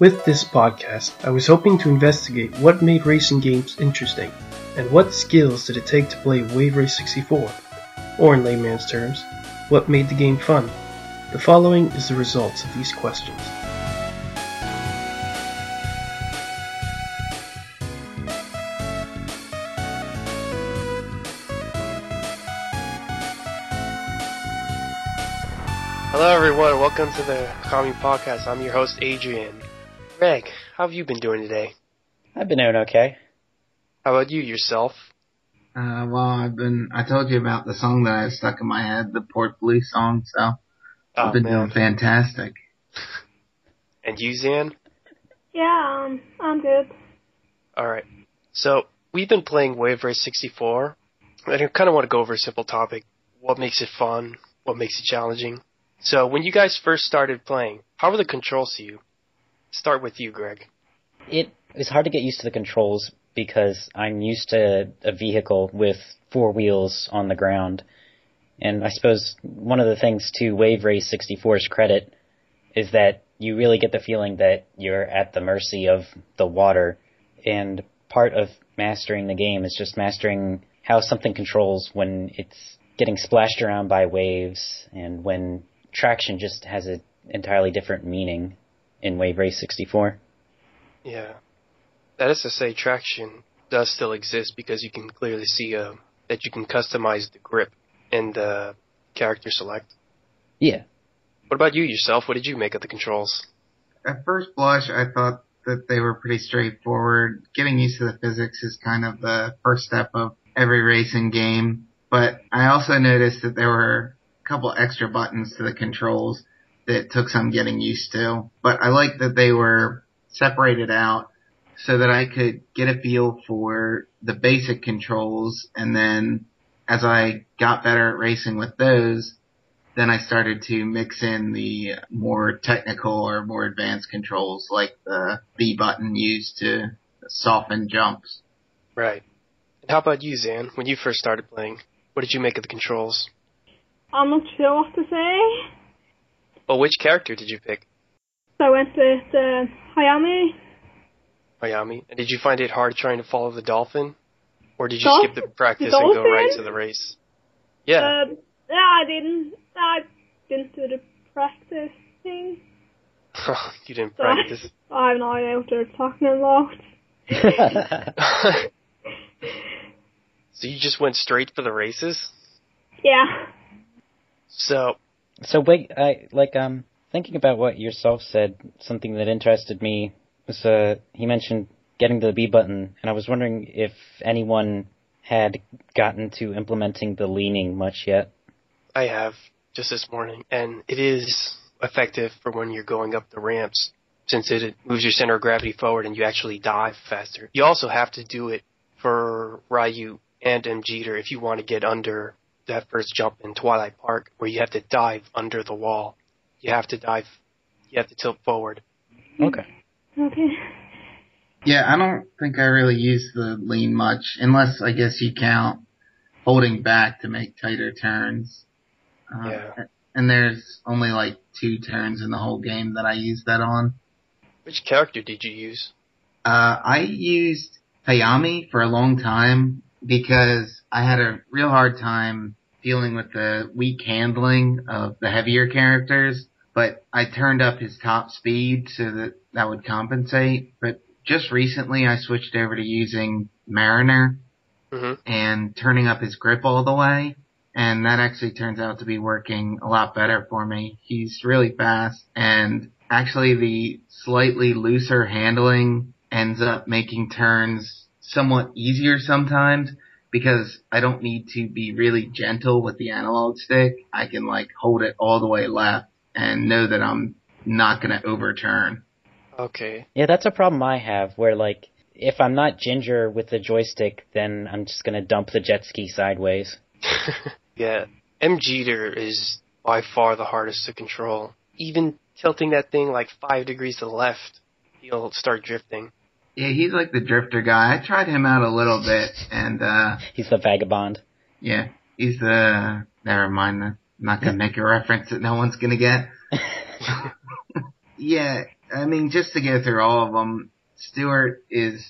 With this podcast, I was hoping to investigate what made racing games interesting, and what skills did it take to play Wave Race 64, or in layman's terms, what made the game fun. The following is the results of these questions. Hello, everyone. Welcome to the Kami Podcast. I'm your host, Adrian. Greg, how have you been doing today? I've been doing okay. How about you yourself? Uh, well, I've been, I told you about the song that I have stuck in my head, the Port Police song, so Oh, I've been man. doing fantastic. And you, Zan? Yeah, um, I'm good. Alright. So, we've been playing Wave Race 64, and I kind of want to go over a simple topic. What makes it fun? What makes it challenging? So, when you guys first started playing, how were the controls to you? Start with you, Greg. It is hard to get used to the controls because I'm used to a vehicle with four wheels on the ground. And I suppose one of the things to Wave Race 64's credit is that you really get the feeling that you're at the mercy of the water. And part of mastering the game is just mastering how something controls when it's getting splashed around by waves and when traction just has an entirely different meaning in Wave Race 64. Yeah. That is to say, traction does still exist because you can clearly see uh, that you can customize the grip and the character select. Yeah. What about you yourself? What did you make of the controls? At first blush, I thought that they were pretty straightforward. Getting used to the physics is kind of the first step of every racing game. But I also noticed that there were a couple extra buttons to the controls that took some getting used to. But I liked that they were separated out so that I could get a feel for the basic controls and then as I got better at racing with those, then I started to mix in the more technical or more advanced controls like the B button used to soften jumps. Right. And how about you, Zan? When you first started playing, what did you make of the controls? Um, I'm not sure what to say. Well, which character did you pick? So I went with uh, Hayami. Miami. And did you find it hard trying to follow the dolphin? Or did you Dolphin? skip the practice The and go right to the race? Yeah. Um, yeah, I didn't. I didn't do the practice thing. you didn't So I, practice. I have no idea what they're talking about. so you just went straight for the races? Yeah. So, so wait, I like um thinking about what yourself said. Something that interested me was uh he mentioned getting to the B button, and I was wondering if anyone had gotten to implementing the leaning much yet. I have just this morning, and it is effective for when you're going up the ramps, since it moves your center of gravity forward and you actually dive faster. You also have to do it for Ryu and M. Jeter if you want to get under that first jump in Twilight Park, where you have to dive under the wall. You have to dive, you have to tilt forward. Okay. Okay. Yeah, I don't think I really use the lean much, unless I guess you count holding back to make tighter turns. Uh, Yeah. And there's only like two turns in the whole game that I use that on. Which character did you use? Uh, I used Hayami for a long time because I had a real hard time dealing with the weak handling of the heavier characters, but I turned up his top speed so that that would compensate. But just recently I switched over to using Mariner hmm and turning up his grip all the way. And that actually turns out to be working a lot better for me. He's really fast and actually the slightly looser handling ends up making turns somewhat easier sometimes because I don't need to be really gentle with the analog stick. I can like hold it all the way left and know that I'm not going to overturn. Okay. Yeah, that's a problem I have where like if I'm not ginger with the joystick, then I'm just gonna dump the jet ski sideways. yeah. M. Jeter is by far the hardest to control. Even tilting that thing like five degrees to the left, he'll start drifting. Yeah, he's like the drifter guy. I tried him out a little bit and, uh, He's the vagabond. yeah, he's the, never mind, I'm not gonna make a reference that no one's gonna get. Yeah, I mean, just to go through all of them, Stewart is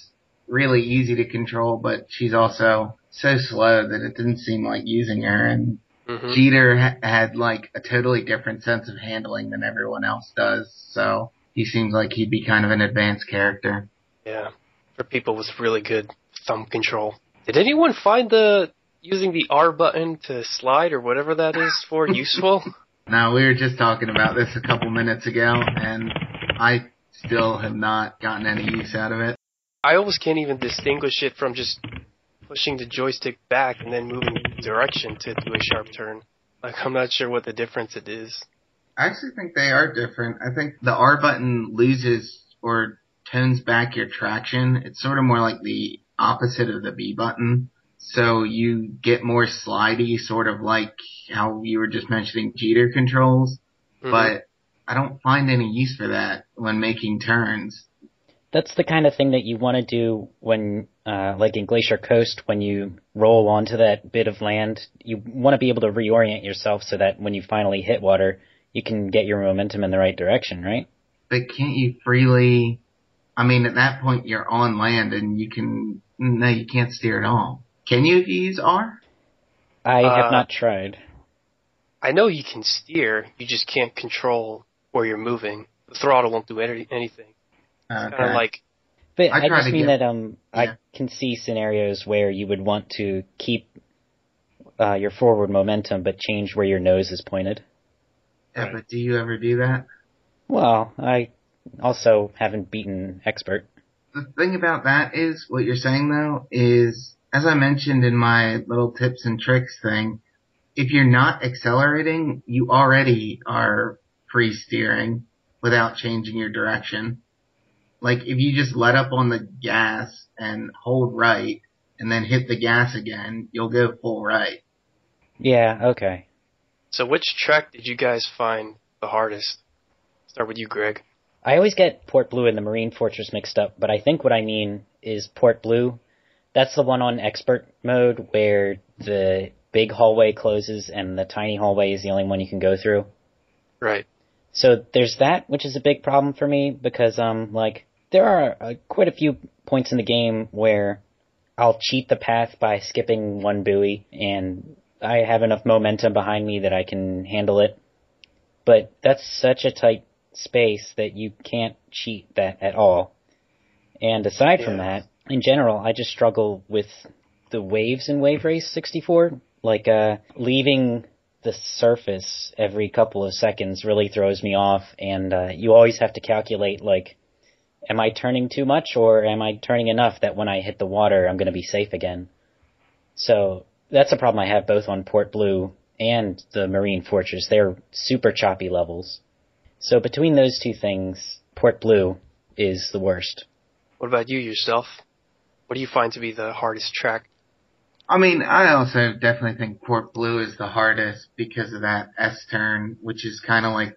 really easy to control, but she's also so slow that it didn't seem like using her. And hmm Jeter ha- had like a totally different sense of handling than everyone else does. So he seems like he'd be kind of an advanced character. Yeah, for people with really good thumb control. Did anyone find the using the R button to slide or whatever that is for useful? Now we were just talking about this a couple minutes ago, and I still have not gotten any use out of it. I almost can't even distinguish it from just pushing the joystick back and then moving direction to do a sharp turn. Like I'm not sure what the difference it is. I actually think they are different. I think the R button loses or tones back your traction. It's sort of more like the opposite of the B button. So you get more slidey, sort of like how you were just mentioning Jeter controls, Mhm. but I don't find any use for that when making turns. That's the kind of thing that you want to do when, uh, like in Glacier Coast, when you roll onto that bit of land, you want to be able to reorient yourself so that when you finally hit water, you can get your momentum in the right direction, right? But can't you freely, I mean, at that point you're on land and you can, no, you can't steer at all. Can you if you use R? I Uh, have not tried. I know you can steer, you just can't control where you're moving. The throttle won't do any, anything. Kind of like But I I, just mean get- that um, yeah. I can see scenarios where you would want to keep uh, your forward momentum, but change where your nose is pointed. yeah, but do you ever do that? Well, I also haven't beaten expert. the thing about that is what you're saying though is as I mentioned in my little tips and tricks thing, if you're not accelerating, you already are free steering without changing your direction. Like if you just let up on the gas and hold right and then hit the gas again, you'll go full right. Yeah, okay. so. Which track did you guys find the hardest? Start with you, Greg. I always get Port Blue and the Marine Fortress mixed up, but I think what I mean is Port Blue. That's the one on expert mode where the big hallway closes and the tiny hallway is the only one you can go through. Right. So there's that, which is a big problem for me because um like there are uh, quite a few points in the game where I'll cheat the path by skipping one buoy and I have enough momentum behind me that I can handle it. But that's such a tight space that you can't cheat that at all. And aside from that, in general, I just struggle with the waves in Wave Race 64. Like, uh, leaving the surface every couple of seconds really throws me off, and uh, you always have to calculate, like, am I turning too much or am I turning enough that when I hit the water, I'm going to be safe again? So that's a problem I have both on Port Blue and the Marine Fortress. They're super choppy levels. So between those two things, Port Blue is the worst. What about you yourself? What do you find to be the hardest track? I mean, I also definitely think Port Blue is the hardest because of that S turn, which is kind of like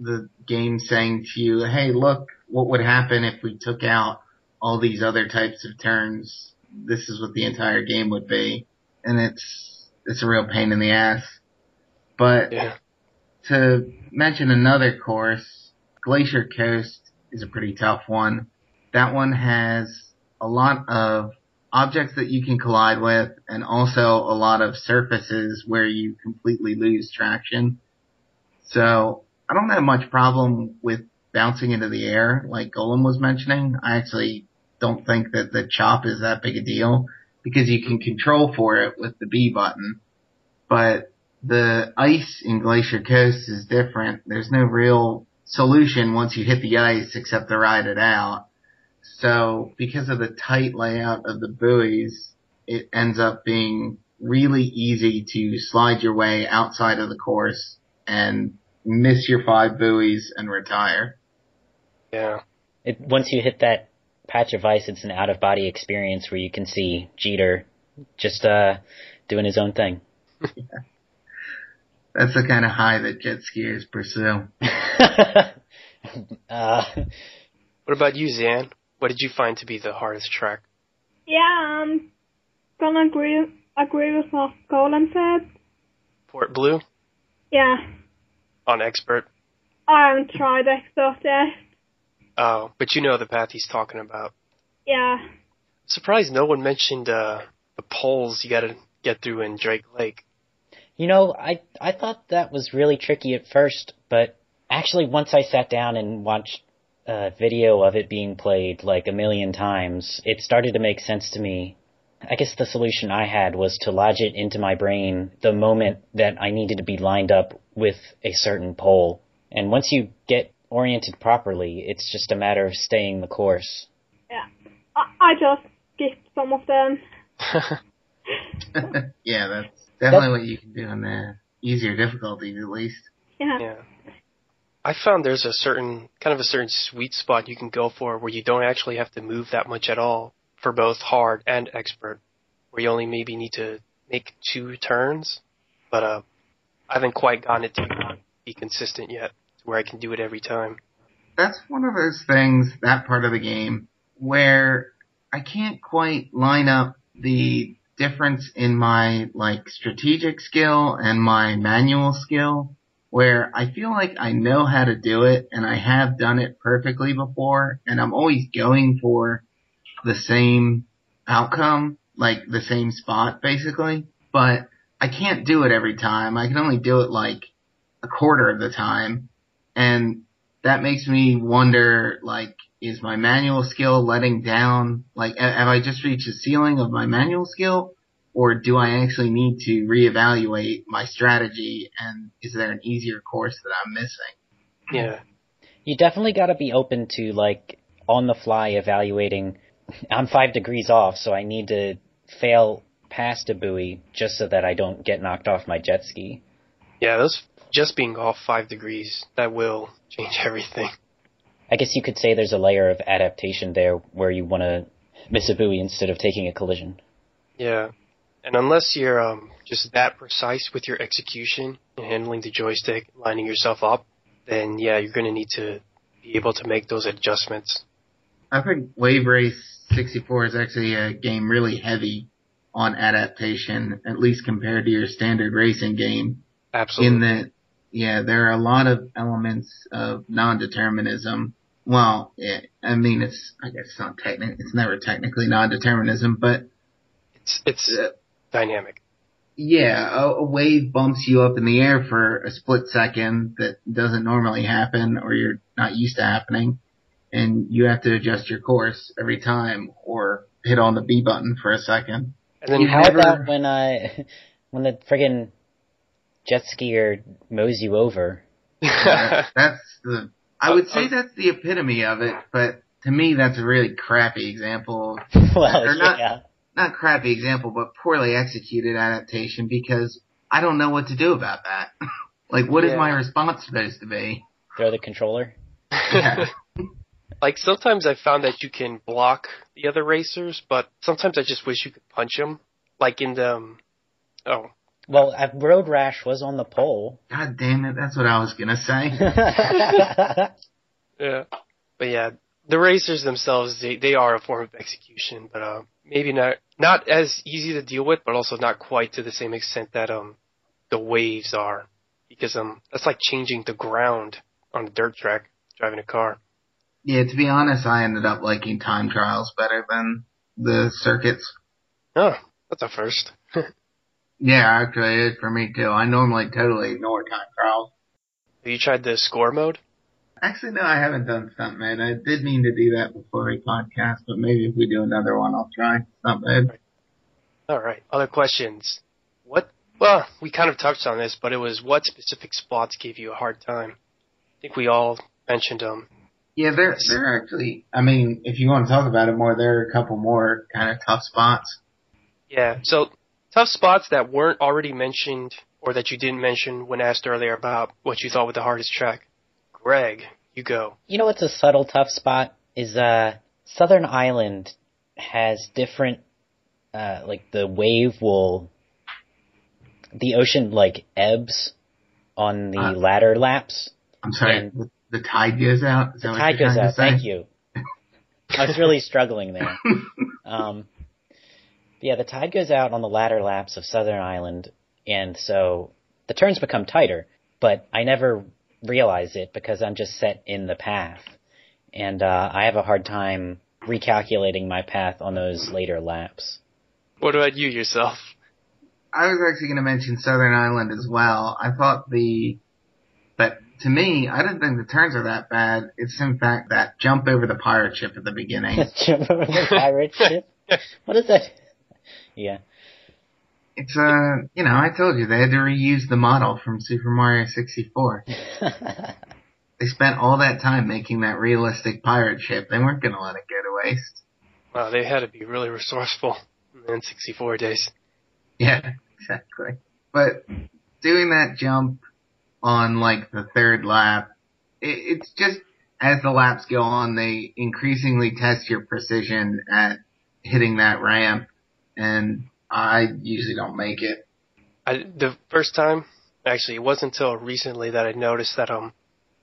the game saying to you, hey, look, what would happen if we took out all these other types of turns? This is what the entire game would be. And it's, it's a real pain in the ass. But Yeah. To mention another course, Glacier Coast is a pretty tough one. That one has a lot of objects that you can collide with and also a lot of surfaces where you completely lose traction. So I don't have much problem with bouncing into the air like Golem was mentioning. I actually don't think that the chop is that big a deal because you can control for it with the B button. But the ice in Glacier Coast is different. There's no real solution once you hit the ice except to ride it out. So because of the tight layout of the buoys, it ends up being really easy to slide your way outside of the course and miss your five buoys and retire. Yeah. It, once you hit that patch of ice, it's an out of body experience where you can see Jeter just uh, doing his own thing. That's the kind of high that jet skiers pursue. uh, What about you, Zan? What did you find to be the hardest track? Yeah, I'm gonna agree agree with what Colin said. Port Blue Yeah, on expert. I haven't tried expert yet. Oh, but you know the path he's talking about. Yeah. Surprised no one mentioned uh, the poles you got to get through in Drake Lake. You know, I I thought that was really tricky at first, but actually once I sat down and watched a video of it being played like a million times, it started to make sense to me. I guess the solution I had was to lodge it into my brain the moment that I needed to be lined up with a certain pole. And once you get oriented properly, it's just a matter of staying the course. Yeah. I, I just skipped some of them. yeah, that's definitely what you can do on the easier difficulties at least. Yeah. Yeah. I found there's a certain kind of a certain sweet spot you can go for where you don't actually have to move that much at all for both hard and expert, where you only maybe need to make two turns. But uh, I haven't quite gotten it to be consistent yet, to where I can do it every time. That's one of those things, that part of the game, where I can't quite line up the difference in my like strategic skill and my manual skill where I feel like I know how to do it and I have done it perfectly before and I'm always going for the same outcome, like the same spot basically, but I can't do it every time. I can only do it like a quarter of the time and that makes me wonder like is my manual skill letting down? Like have I just reached the ceiling of my manual skill or do I actually need to reevaluate my strategy and is there an easier course that I'm missing? Yeah. You definitely got to be open to like on the fly evaluating. I'm five degrees off, so I need to fail past a buoy just so that I don't get knocked off my jet ski. Yeah, those just being off five degrees that will change everything. I guess you could say there's a layer of adaptation there where you want to miss a buoy instead of taking a collision. Yeah. And unless you're um, just that precise with your execution and handling the joystick, lining yourself up, then yeah, you're going to need to be able to make those adjustments. I think Wave Race 64 is actually a game really heavy on adaptation, at least compared to your standard racing game. Absolutely. In that, yeah, there are a lot of elements of non-determinism. Well, yeah, I mean, it's, I guess it's not technic, it's never technically non-determinism, but it's, it's, uh, dynamic. Yeah, a, a, wave bumps you up in the air for a split second that doesn't normally happen or you're not used to happening. And you have to adjust your course every time or hit on the B button for a second. And then how never... about when uh when the friggin' jet skier mows you over? that's, that's the I would say that's the epitome of it, but to me that's a really crappy example. well, or not, yeah not crappy example, but poorly executed adaptation because I don't know what to do about that. like, what yeah. is my response supposed to be? Throw the controller. Yeah. like sometimes I found that you can block the other racers, but sometimes I just wish you could punch them. Like in the um, oh. Well, Road Rash was on the pole. God damn it! That's what I was gonna say. yeah, but yeah, the racers themselves they they are a form of execution, but uh, maybe not not as easy to deal with, but also not quite to the same extent that um the waves are, because um that's like changing the ground on a dirt track driving a car. Yeah, to be honest, I ended up liking time trials better than the circuits. Oh, that's a first. yeah, actually, it is for me too. I normally totally ignore time trials. Have you tried the score mode? Actually, no, I haven't done Stuntman. I did mean to do that before we podcast, but maybe if we do another one, I'll try Stuntman. All right. Other questions? What? Well, we kind of touched on this, but it was what specific spots gave you a hard time? I think we all mentioned them. Yeah, there, there are actually. I mean, if you want to talk about it more, there are a couple more kind of tough spots. Yeah. So tough spots that weren't already mentioned or that you didn't mention when asked earlier about what you thought was the hardest track. Greg, you go. You know what's a subtle tough spot is uh Southern Island has different uh like the wave will the ocean like ebbs on the uh, latter laps. I'm sorry, the, the, tide goes out. the tide goes out. Thank you. I was really struggling there. Um, yeah, the tide goes out on the latter laps of Southern Island, and so the turns become tighter. But I never realize it because I'm just set in the path. and uh, I have a hard time recalculating my path on those later laps. What about you yourself? I was actually going to mention Southern Island as well. I thought the, but to me, I don't think the turns are that bad. It's in fact that jump over the pirate ship at the beginning. Jump over the pirate ship. What is that? Yeah. It's uh, you know, I told you they had to reuse the model from Super Mario 64. They spent all that time making that realistic pirate ship. They weren't going to let it go to waste. Wow, they had to be really resourceful in 64 days. Yeah, exactly. But doing that jump on like the third lap, it, it's just as the laps go on, they increasingly test your precision at hitting that ramp, and I usually don't make it. I, the first time, actually, it wasn't until recently that I noticed that um,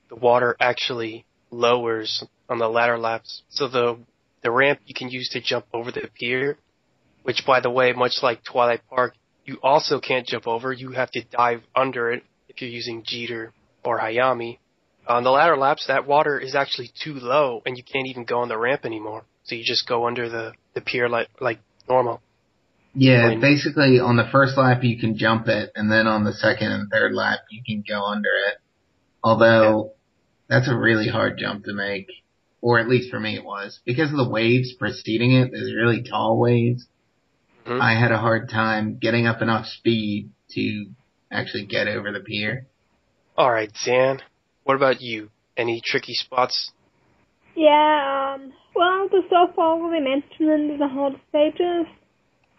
the water actually lowers on the latter laps. So the the ramp you can use to jump over the pier, which by the way, much like Twilight Park, you also can't jump over. You have to dive under it if you're using Jeter or Hayami. On the latter laps, that water is actually too low, and you can't even go on the ramp anymore. So you just go under the the pier like like normal. Yeah, When- basically on the first lap you can jump it, and then on the second and third lap you can go under it. Although that's a really hard jump to make, or at least for me it was because of the waves preceding it. There's really tall waves. Mhm. I had a hard time getting up enough speed to actually get over the pier. All right, Zan. What about you? Any tricky spots? Yeah, um, well, the stuff already mentioned in the hard stages.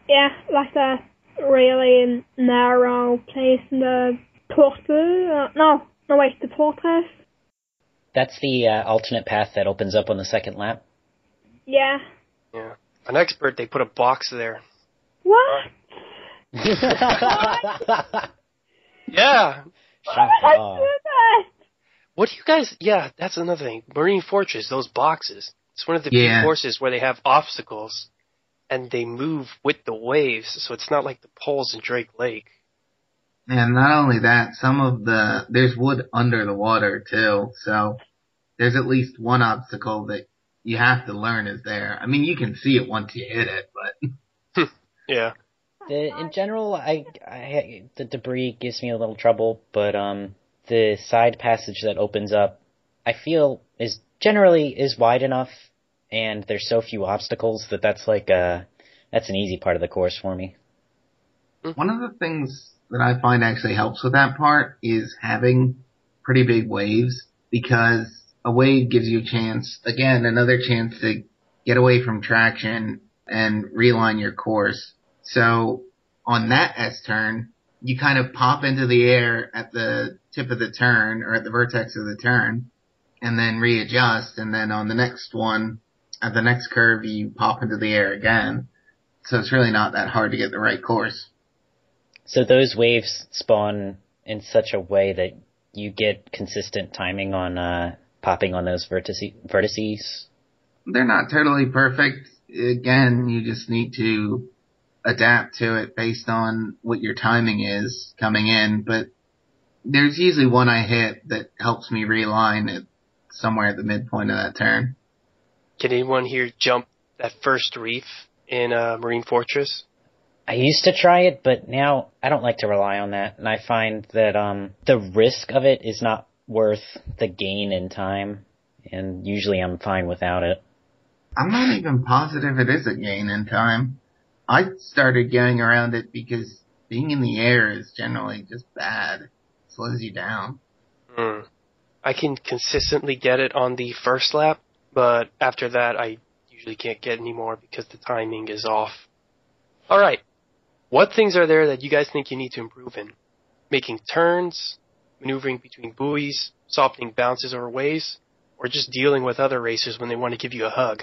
Yeah, like the really narrow place in the portal. Uh, no, no wait, the fortress. That's the uh, alternate path that opens up on the second lap. Yeah. Yeah. On expert, they put a box there. What? Yeah. Why would I do that? What do you guys? Yeah, that's another thing. Marine Fortress, those boxes. It's one of the Yeah. few courses where they have obstacles, and they move with the waves, so it's not like the poles in Drake Lake. And not only that, some of the, there's wood under the water too, so there's at least one obstacle that you have to learn is there. I mean, you can see it once you hit it, but Yeah. The, in general, I, I the debris gives me a little trouble, but um, the side passage that opens up, I feel is generally is wide enough, and there's so few obstacles that that's like uh that's an easy part of the course for me. one of the things that I find actually helps with that part is having pretty big waves because a wave gives you a chance, again, another chance to get away from traction and realign your course. So on that S turn, you kind of pop into the air at the tip of the turn or at the vertex of the turn and then readjust. And then on the next one, at the next curve, you pop into the air again. So it's really not that hard to get the right course. So those waves spawn in such a way that you get consistent timing on uh popping on those vertice- vertices. they're not totally perfect. Again, you just need to adapt to it based on what your timing is coming in, but there's usually one I hit that helps me realign it somewhere at the midpoint of that turn. Can anyone here jump that first reef in uh, Marine Fortress? I used to try it, but now I don't like to rely on that, and I find that um the risk of it is not worth the gain in time, and usually I'm fine without it. I'm not even positive it is a gain in time. I started going around it because being in the air is generally just bad. It slows you down. Hmm. I can consistently get it on the first lap, but after that, I usually can't get any more because the timing is off. All right. What things are there that you guys think you need to improve in? Making turns, maneuvering between buoys, softening bounces over waves, or just dealing with other racers when they want to give you a hug?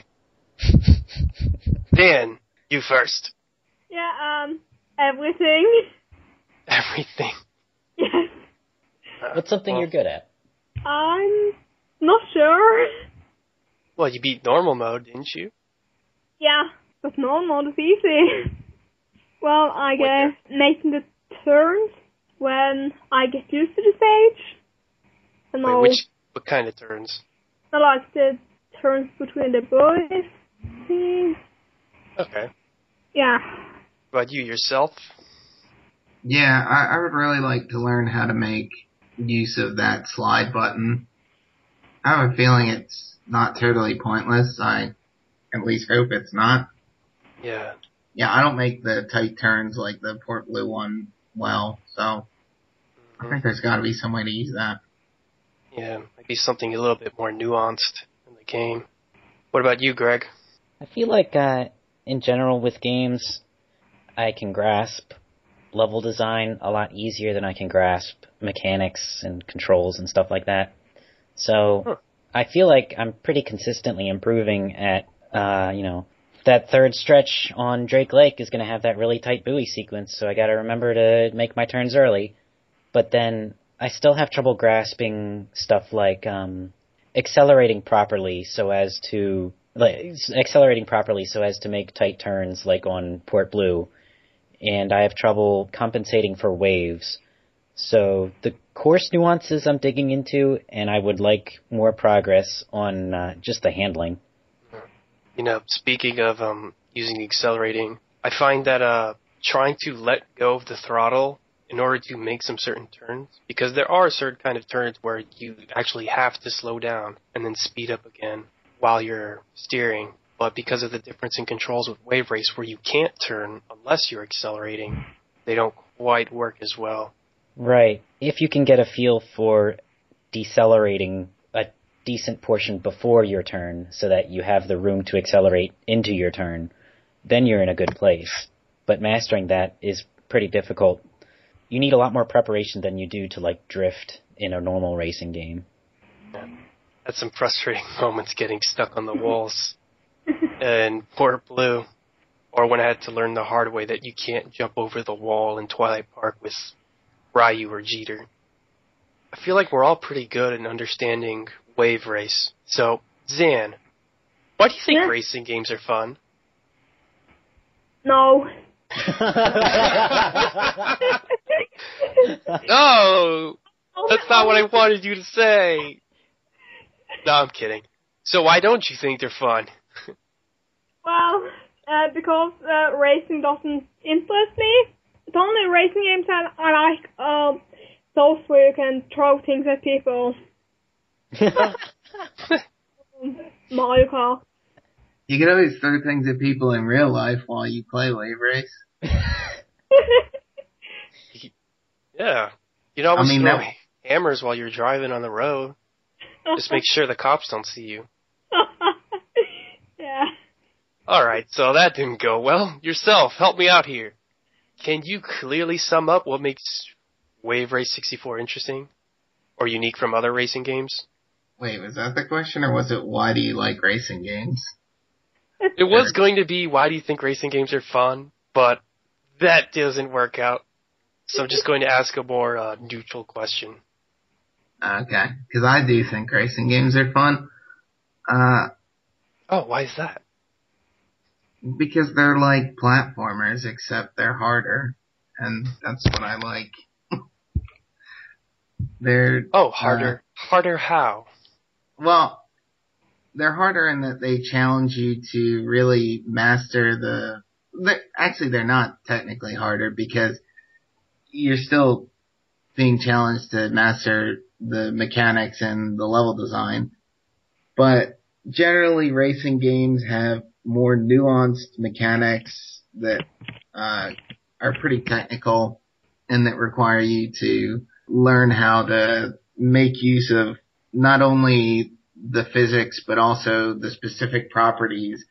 Dan, you first. Yeah, um, everything. Everything. Yes. Uh, What's something well, you're good at? I'm not sure. Well, you beat normal mode, didn't you? Yeah, but normal is easy. Well, I What guess making the turns when I get used to the stage. And Wait, all, which what kind of turns? I like the turns between the buoys. See? Okay. Yeah. What about you yourself? Yeah, I, I would really like to learn how to make use of that slide button. I have a feeling it's not totally pointless. I at least hope it's not. Yeah. Yeah, I don't make the tight turns like the Port Blue one well, so I think there's got to be some way to use that. Yeah, maybe something a little bit more nuanced in the game. What about you, Greg? I feel like, uh, in general with games, I can grasp level design a lot easier than I can grasp mechanics and controls and stuff like that. So, Huh. I feel like I'm pretty consistently improving at, uh, you know, that third stretch on Drake Lake is going to have that really tight buoy sequence, so I got to remember to make my turns early. But then I still have trouble grasping stuff like um, accelerating properly so as to like accelerating properly so as to make tight turns like on Port Blue, and I have trouble compensating for waves. So the course nuances I'm digging into, and I would like more progress on uh, just the handling. You know, speaking of um, using accelerating, I find that uh, trying to let go of the throttle in order to make some certain turns, because there are certain kind of turns where you actually have to slow down and then speed up again while you're steering. But because of the difference in controls with Wave Race, where you can't turn unless you're accelerating, they don't quite work as well. Right. If you can get a feel for decelerating a decent portion before your turn so that you have the room to accelerate into your turn, then you're in a good place. But mastering that is pretty difficult. You need a lot more preparation than you do to like drift in a normal racing game. Had some frustrating moments getting stuck on the walls in Port Blue, or when I had to learn the hard way that you can't jump over the wall in Twilight Park with Ryu or Jeter. I feel like we're all pretty good at understanding wave race. So, Zan, why do you think Yeah. racing games are fun? No. No, that's not what I wanted you to say. No, I'm kidding. So why don't you think they're fun? Well, uh, because uh, racing doesn't interest me. The only racing games that I like are those where you can throw things at people. Mario Kart. You can always throw things at people in real life while you play Wave Race. Yeah. You know, always I mean, throw that- hammers while you're driving on the road. Just make sure the cops don't see you. yeah. Alright, so that didn't go well. Yourself, help me out here. Can you clearly sum up what makes Wave Race 64 interesting? Or unique from other racing games? Wait, was that the question, or was it why do you like racing games? It was going to be why do you think racing games are fun, but that doesn't work out. So I'm just going to ask a more uh, neutral question. Okay, because I do think racing games are fun. Uh, Oh, why is that? Because they're like platformers, except they're harder, and that's what I like. they're Oh, harder. Uh, harder how? well, they're harder in that they challenge you to really master the. they're- Actually, they're not technically harder because you're still being challenged to master the mechanics and the level design. But generally, racing games have more nuanced mechanics that uh, are pretty technical and that require you to learn how to make use of not only the physics but also the specific properties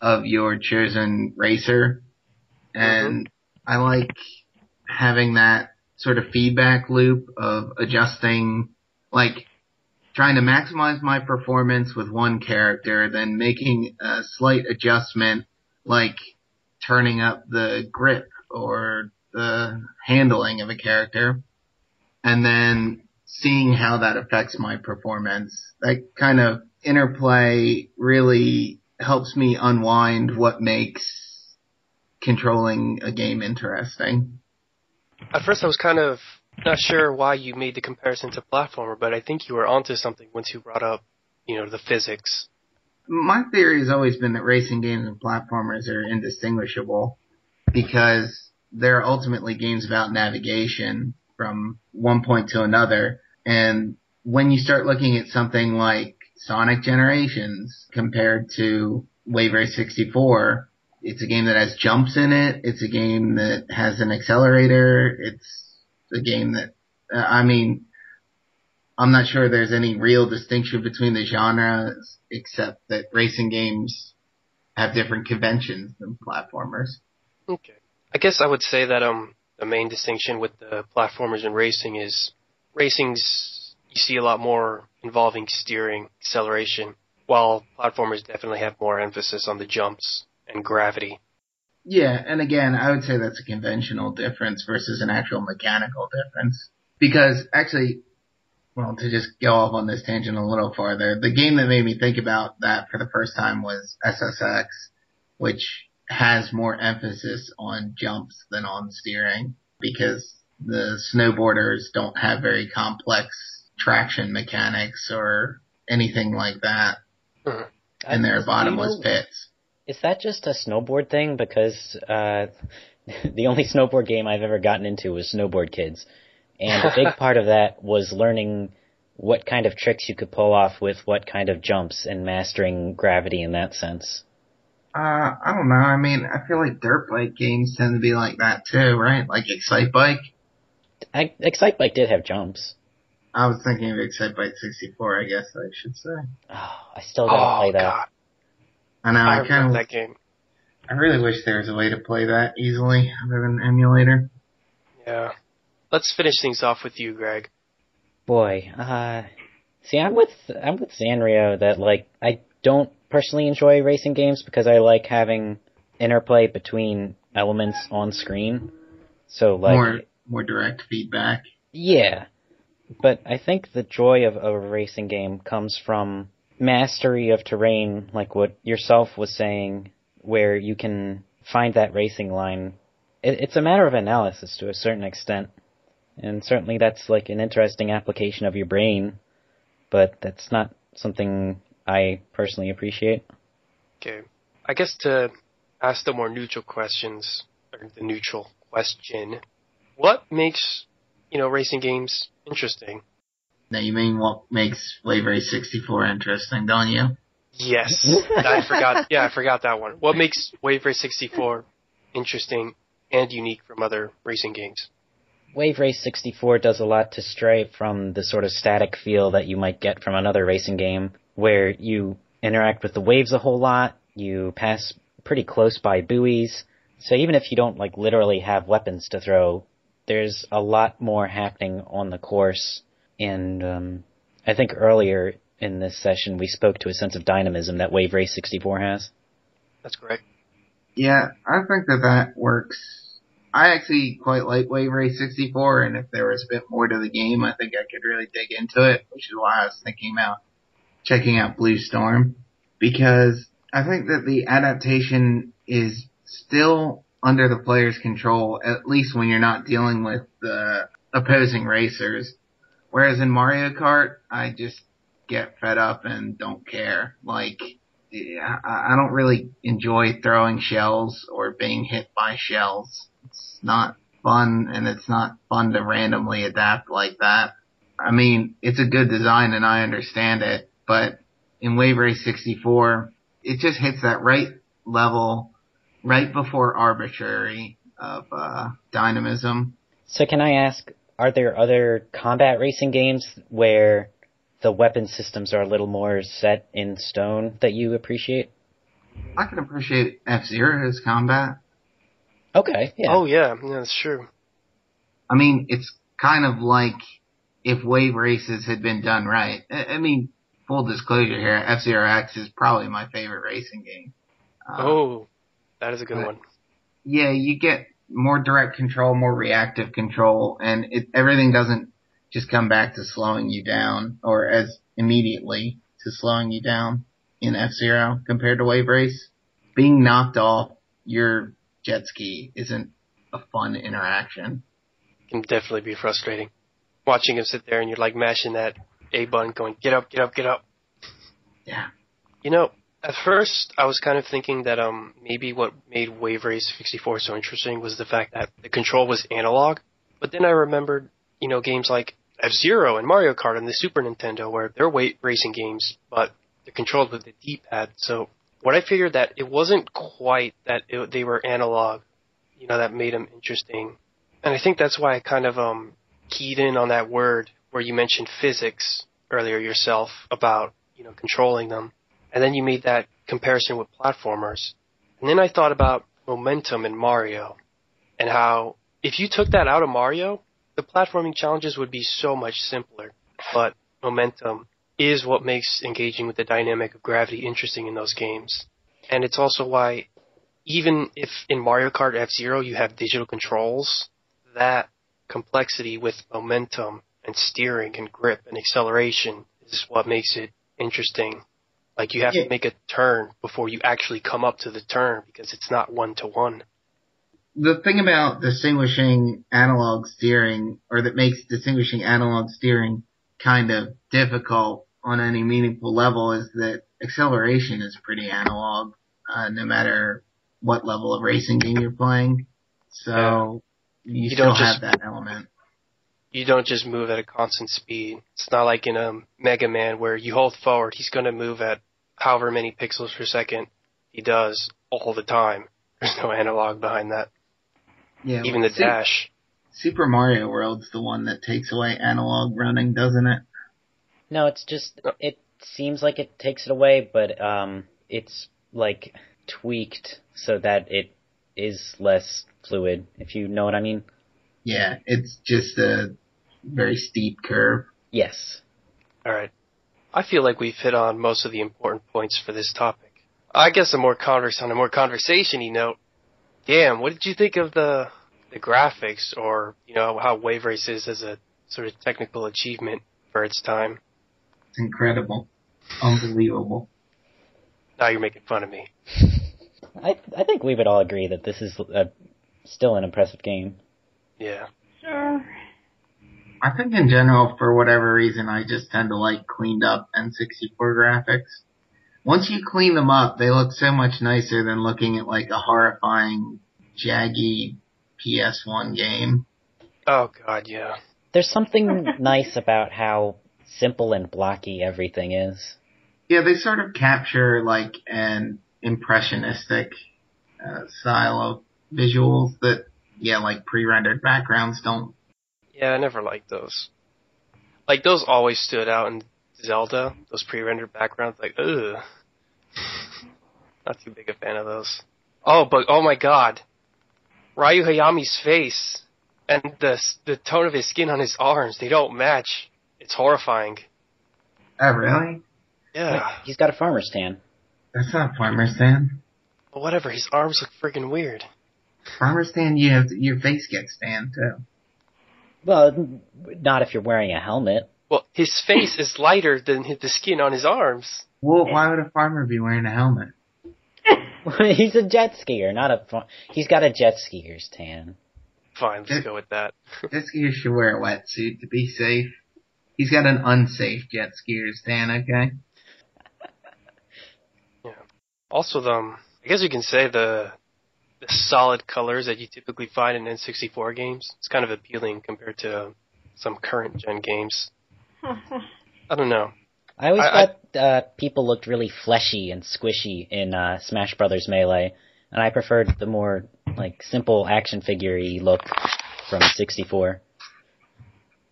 of your chosen racer. And I like having that sort of feedback loop of adjusting, like trying to maximize my performance with one character, then making a slight adjustment, like turning up the grip or the handling of a character, and then seeing how that affects my performance. That kind of interplay really helps me unwind what makes controlling a game interesting. At first I was kind of not sure why you made the comparison to platformer, but I think you were onto something once you brought up, you know, the physics. My theory has always been that racing games and platformers are indistinguishable because they're ultimately games about navigation from one point to another. And when you start looking at something like Sonic Generations compared to Wave Race 64, it's a game that has jumps in it. It's a game that has an accelerator. It's a game that, uh, I mean, I'm not sure there's any real distinction between the genres except that racing games have different conventions than platformers. Okay. I guess I would say that um the main distinction with the platformers and racing is racing's you see a lot more involving steering, acceleration, while platformers definitely have more emphasis on the jumps and gravity. Yeah, and again, I would say that's a conventional difference versus an actual mechanical difference. Because actually, well, to just go off on this tangent a little farther, the game that made me think about that for the first time was SSX, which has more emphasis on jumps than on steering because the snowboarders don't have very complex traction mechanics or anything like that Mhm. in their bottomless pits. Is that just a snowboard thing? Because uh, the only snowboard game I've ever gotten into was Snowboard Kids, and a big part of that was learning what kind of tricks you could pull off with what kind of jumps and mastering gravity in that sense. Uh, I don't know. I mean, I feel like dirt bike games tend to be like that too, right? Like Excitebike. I, Excitebike did have jumps. I was thinking of Excitebike 64, I guess I should say. Oh, I still gotta Oh play that. god, I know, I I, kind of, that game. I really wish there was a way to play that easily other than emulator. Yeah. Let's finish things off with you, Greg. Boy, uh, see, I'm with I'm with Sanrio that like I don't personally enjoy racing games because I like having interplay between elements on screen. So like, more, more direct feedback. yeah, but I think the joy of a racing game comes from mastery of terrain, like what yourself was saying, where you can find that racing line. It, it's a matter of analysis to a certain extent, and certainly that's like an interesting application of your brain, but that's not something I personally appreciate. Okay. I guess to ask the more neutral questions, or the neutral question, what makes, you know, racing games interesting? Now you mean what makes Wave Race 64 interesting, don't you? Yes. I forgot, yeah, I forgot that one. What makes Wave Race 64 interesting and unique from other racing games? Wave Race 64 does a lot to stray from the sort of static feel that you might get from another racing game, where you interact with the waves a whole lot, you pass pretty close by buoys, so even if you don't like literally have weapons to throw, there's a lot more happening on the course, and um, I think earlier in this session we spoke to a sense of dynamism that Wave Race 64 has. That's correct. Yeah, I think that that works. I actually quite like Wave Race 64, and if there was a bit more to the game, I think I could really dig into it, which is why I was thinking about checking out Blue Storm, because I think that the adaptation is still under the player's control, at least when you're not dealing with the opposing racers. Whereas in Mario Kart, I just get fed up and don't care. Like, I don't really enjoy throwing shells or being hit by shells. It's not fun and it's not fun to randomly adapt like that. I mean, it's a good design and I understand it, but in Wave Race 64, it just hits that right level right before arbitrary of uh, dynamism. So can I ask, are there other combat racing games where the weapon systems are a little more set in stone that you appreciate? I can appreciate F-Zero's combat. Okay, yeah. Oh yeah, yeah, that's true. I mean, it's kind of like if wave races had been done right. I, I mean, full disclosure here, F-Zero X is probably my favorite racing game. Uh, Oh, that is a good one. yeah, you get more direct control, more reactive control, and it, everything doesn't just come back to slowing you down or as immediately to slowing you down in F-Zero compared to Wave Race. Being knocked off your jet ski isn't a fun interaction. Can definitely be frustrating. Watching him sit there and you're like mashing that A button, going, "Get up, get up, get up." Yeah. You know, At first, I was kind of thinking that um maybe what made Wave Race 64 so interesting was the fact that the control was analog. But then I remembered, you know, games like F Zero and Mario Kart on the Super Nintendo, where they're weight racing games, but they're controlled with the D-pad. So what I figured that it wasn't quite that it, they were analog, you know, that made them interesting. And I think that's why I kind of um keyed in on that word where you mentioned physics earlier yourself about you know controlling them, and then you made that comparison with platformers, and then I thought about momentum in Mario, and how if you took that out of Mario, the platforming challenges would be so much simpler. But momentum is what makes engaging with the dynamic of gravity interesting in those games. And it's also why even if in Mario Kart F Zero you have digital controls, that complexity with momentum and steering and grip and acceleration is what makes it interesting. Like you have Yeah. to make a turn before you actually come up to the turn because it's not one to one. the thing about distinguishing analog steering, or that makes distinguishing analog steering kind of difficult on any meaningful level, is that acceleration is pretty analog, uh, no matter what level of racing game you're playing. So you, You still don't have that element. You don't just move at a constant speed. It's not like in a Mega Man where you hold forward, he's going to move at however many pixels per second he does all the time. There's no analog behind that. Yeah, Even the Su- dash. Super Mario World's the one that takes away analog running, doesn't it? No, it's just it seems like it takes it away, but um, it's like tweaked so that it is less fluid. If you know what I mean. Yeah, it's just a very steep curve. Yes. Alright. I feel like we've hit on most of the important points for this topic. I guess a more converse on a more conversation-y note. Damn, what did you think of the the graphics or, you know, how Wave Race is as a sort of technical achievement for its time? It's incredible. Unbelievable. Now you're making fun of me. I I think we would all agree that this is a, still an impressive game. Yeah. Sure. I think in general, for whatever reason, I just tend to like cleaned up N64 graphics. Once you clean them up, they look so much nicer than looking at like a horrifying, jaggy PS1 game. Oh god, yeah. There's something nice about how simple and blocky everything is. Yeah, they sort of capture like an impressionistic uh, style of visuals that, yeah, like pre-rendered backgrounds don't. Yeah, I never liked those. Like those always stood out in Zelda, those pre-rendered backgrounds, like ugh. Not too big a fan of those. Oh, but oh my god. Ryu Hayami's face and the the tone of his skin on his arms, they don't match. It's horrifying. Oh, really? Yeah. He's got a farmer's tan. That's not Farmer Stand. But whatever, his arms look friggin' weird. Farmer's tan, you have your face gets tan too. Well, not if you're wearing a helmet. Well, his face is lighter than the skin on his arms. Well, why would a farmer be wearing a helmet? he's a jet skier, not a. fa- He's got a jet skier's tan. Fine, let's go with that. Jet skiers should wear a wetsuit to be safe. He's got an unsafe jet skier's tan, okay? Also, the, um, I guess you can say the the solid colors that you typically find in N64 games. It's kind of appealing compared to some current gen games. I don't know. I always I- I- thought uh, people looked really fleshy and squishy in uh, Smash Brothers Melee, and I preferred the more like simple action figure-y look from 64.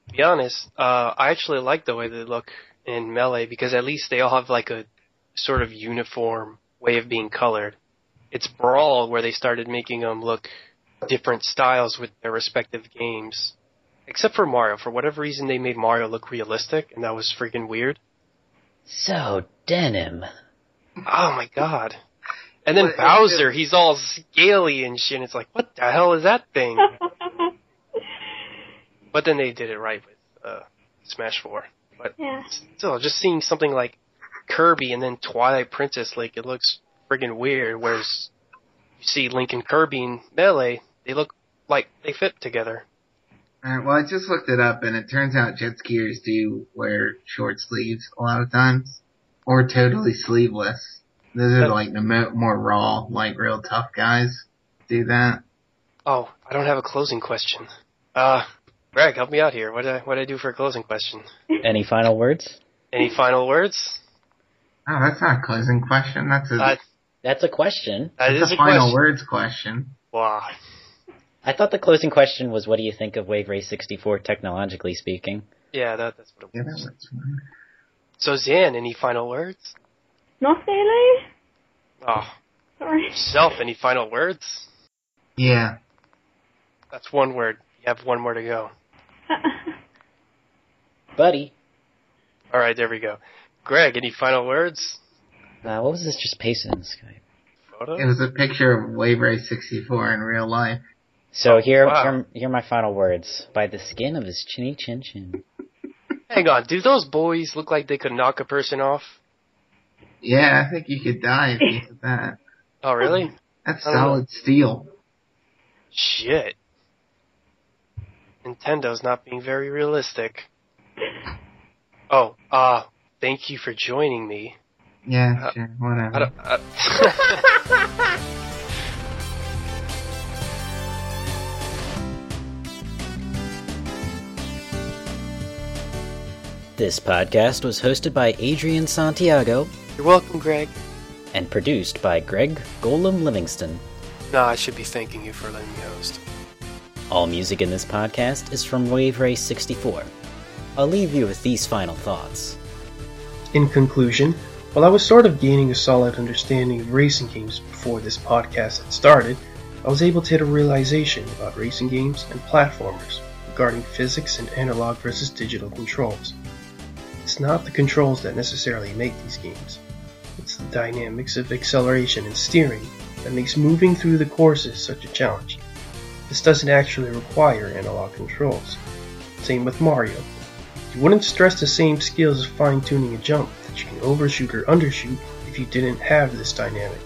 To be honest, uh, I actually like the way they look in Melee because at least they all have like a sort of uniform way of being colored. It's Brawl where they started making them look different styles with their respective games. Except for Mario. For whatever reason, they made Mario look realistic, and that was freaking weird. So denim. Oh my god. And then Well, Bowser, he's all scaly and shit. And it's like, what the hell is that thing? but then they did it right with uh, Smash 4. But yeah. still, just seeing something like Kirby and then Twilight Princess, like it looks friggin' weird. Whereas you see Link and Kirby in Melee, they look like they fit together. Alright, well I just looked it up and it turns out jet skiers do wear short sleeves a lot of times. Or totally sleeveless. Those are like the mo- more raw, like real tough guys do that. Oh, I don't have a closing question. Uh, Greg, help me out here. What do I, what do I do for a closing question? Any final words? Any final words? Oh, that's not a closing question. That's a, Uh, That's a question. that that's is a a final question. words question. Wow. I thought the closing question was, what do you think of Wave Race 64 technologically speaking? Yeah, that, that's what it Yeah, was. that was fine. So, Zan, any final words? Not really. Oh, Sorry. self, any final words? Yeah. That's one word. You have one more to go. Buddy. All right, there we go. Greg, any final words? Uh, what was this just pasted in Skype? Photo? It was a picture of Wave Race 64 in real life. So Oh, here, wow. here, here are my final words. By the skin of his chinny chin chin. Hang on, do those buoys look like they could knock a person off? Yeah, I think you could die if you did that. Oh, really? That's I don't know. solid steel. Shit. Nintendo,'s not being very realistic. Oh, uh, thank you for joining me. Yeah, Uh, sure, whatever. I don't, uh, This podcast was hosted by Adrian Santiago You're welcome, Greg. and produced by Greg Golem Livingston. No, I should be thanking you for letting me host. All music in this podcast is from Wave Race 64. I'll leave you with these final thoughts. In conclusion, while I was sort of gaining a solid understanding of racing games before this podcast had started, I was able to hit a realization about racing games and platformers regarding physics and analog versus digital controls. It's not the controls that necessarily make these games. It's the dynamics of acceleration and steering that makes moving through the courses such a challenge. This doesn't actually require analog controls. Same with Mario. You wouldn't stress the same skills as fine tuning a jump that you can overshoot or undershoot if you didn't have this dynamic.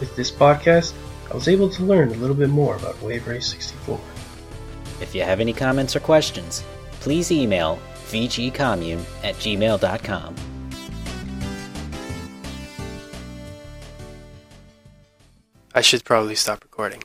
With this podcast, I was able to learn a little bit more about Wave Race 64. If you have any comments or questions, please email vgcommune at gmail.com. I should probably stop recording.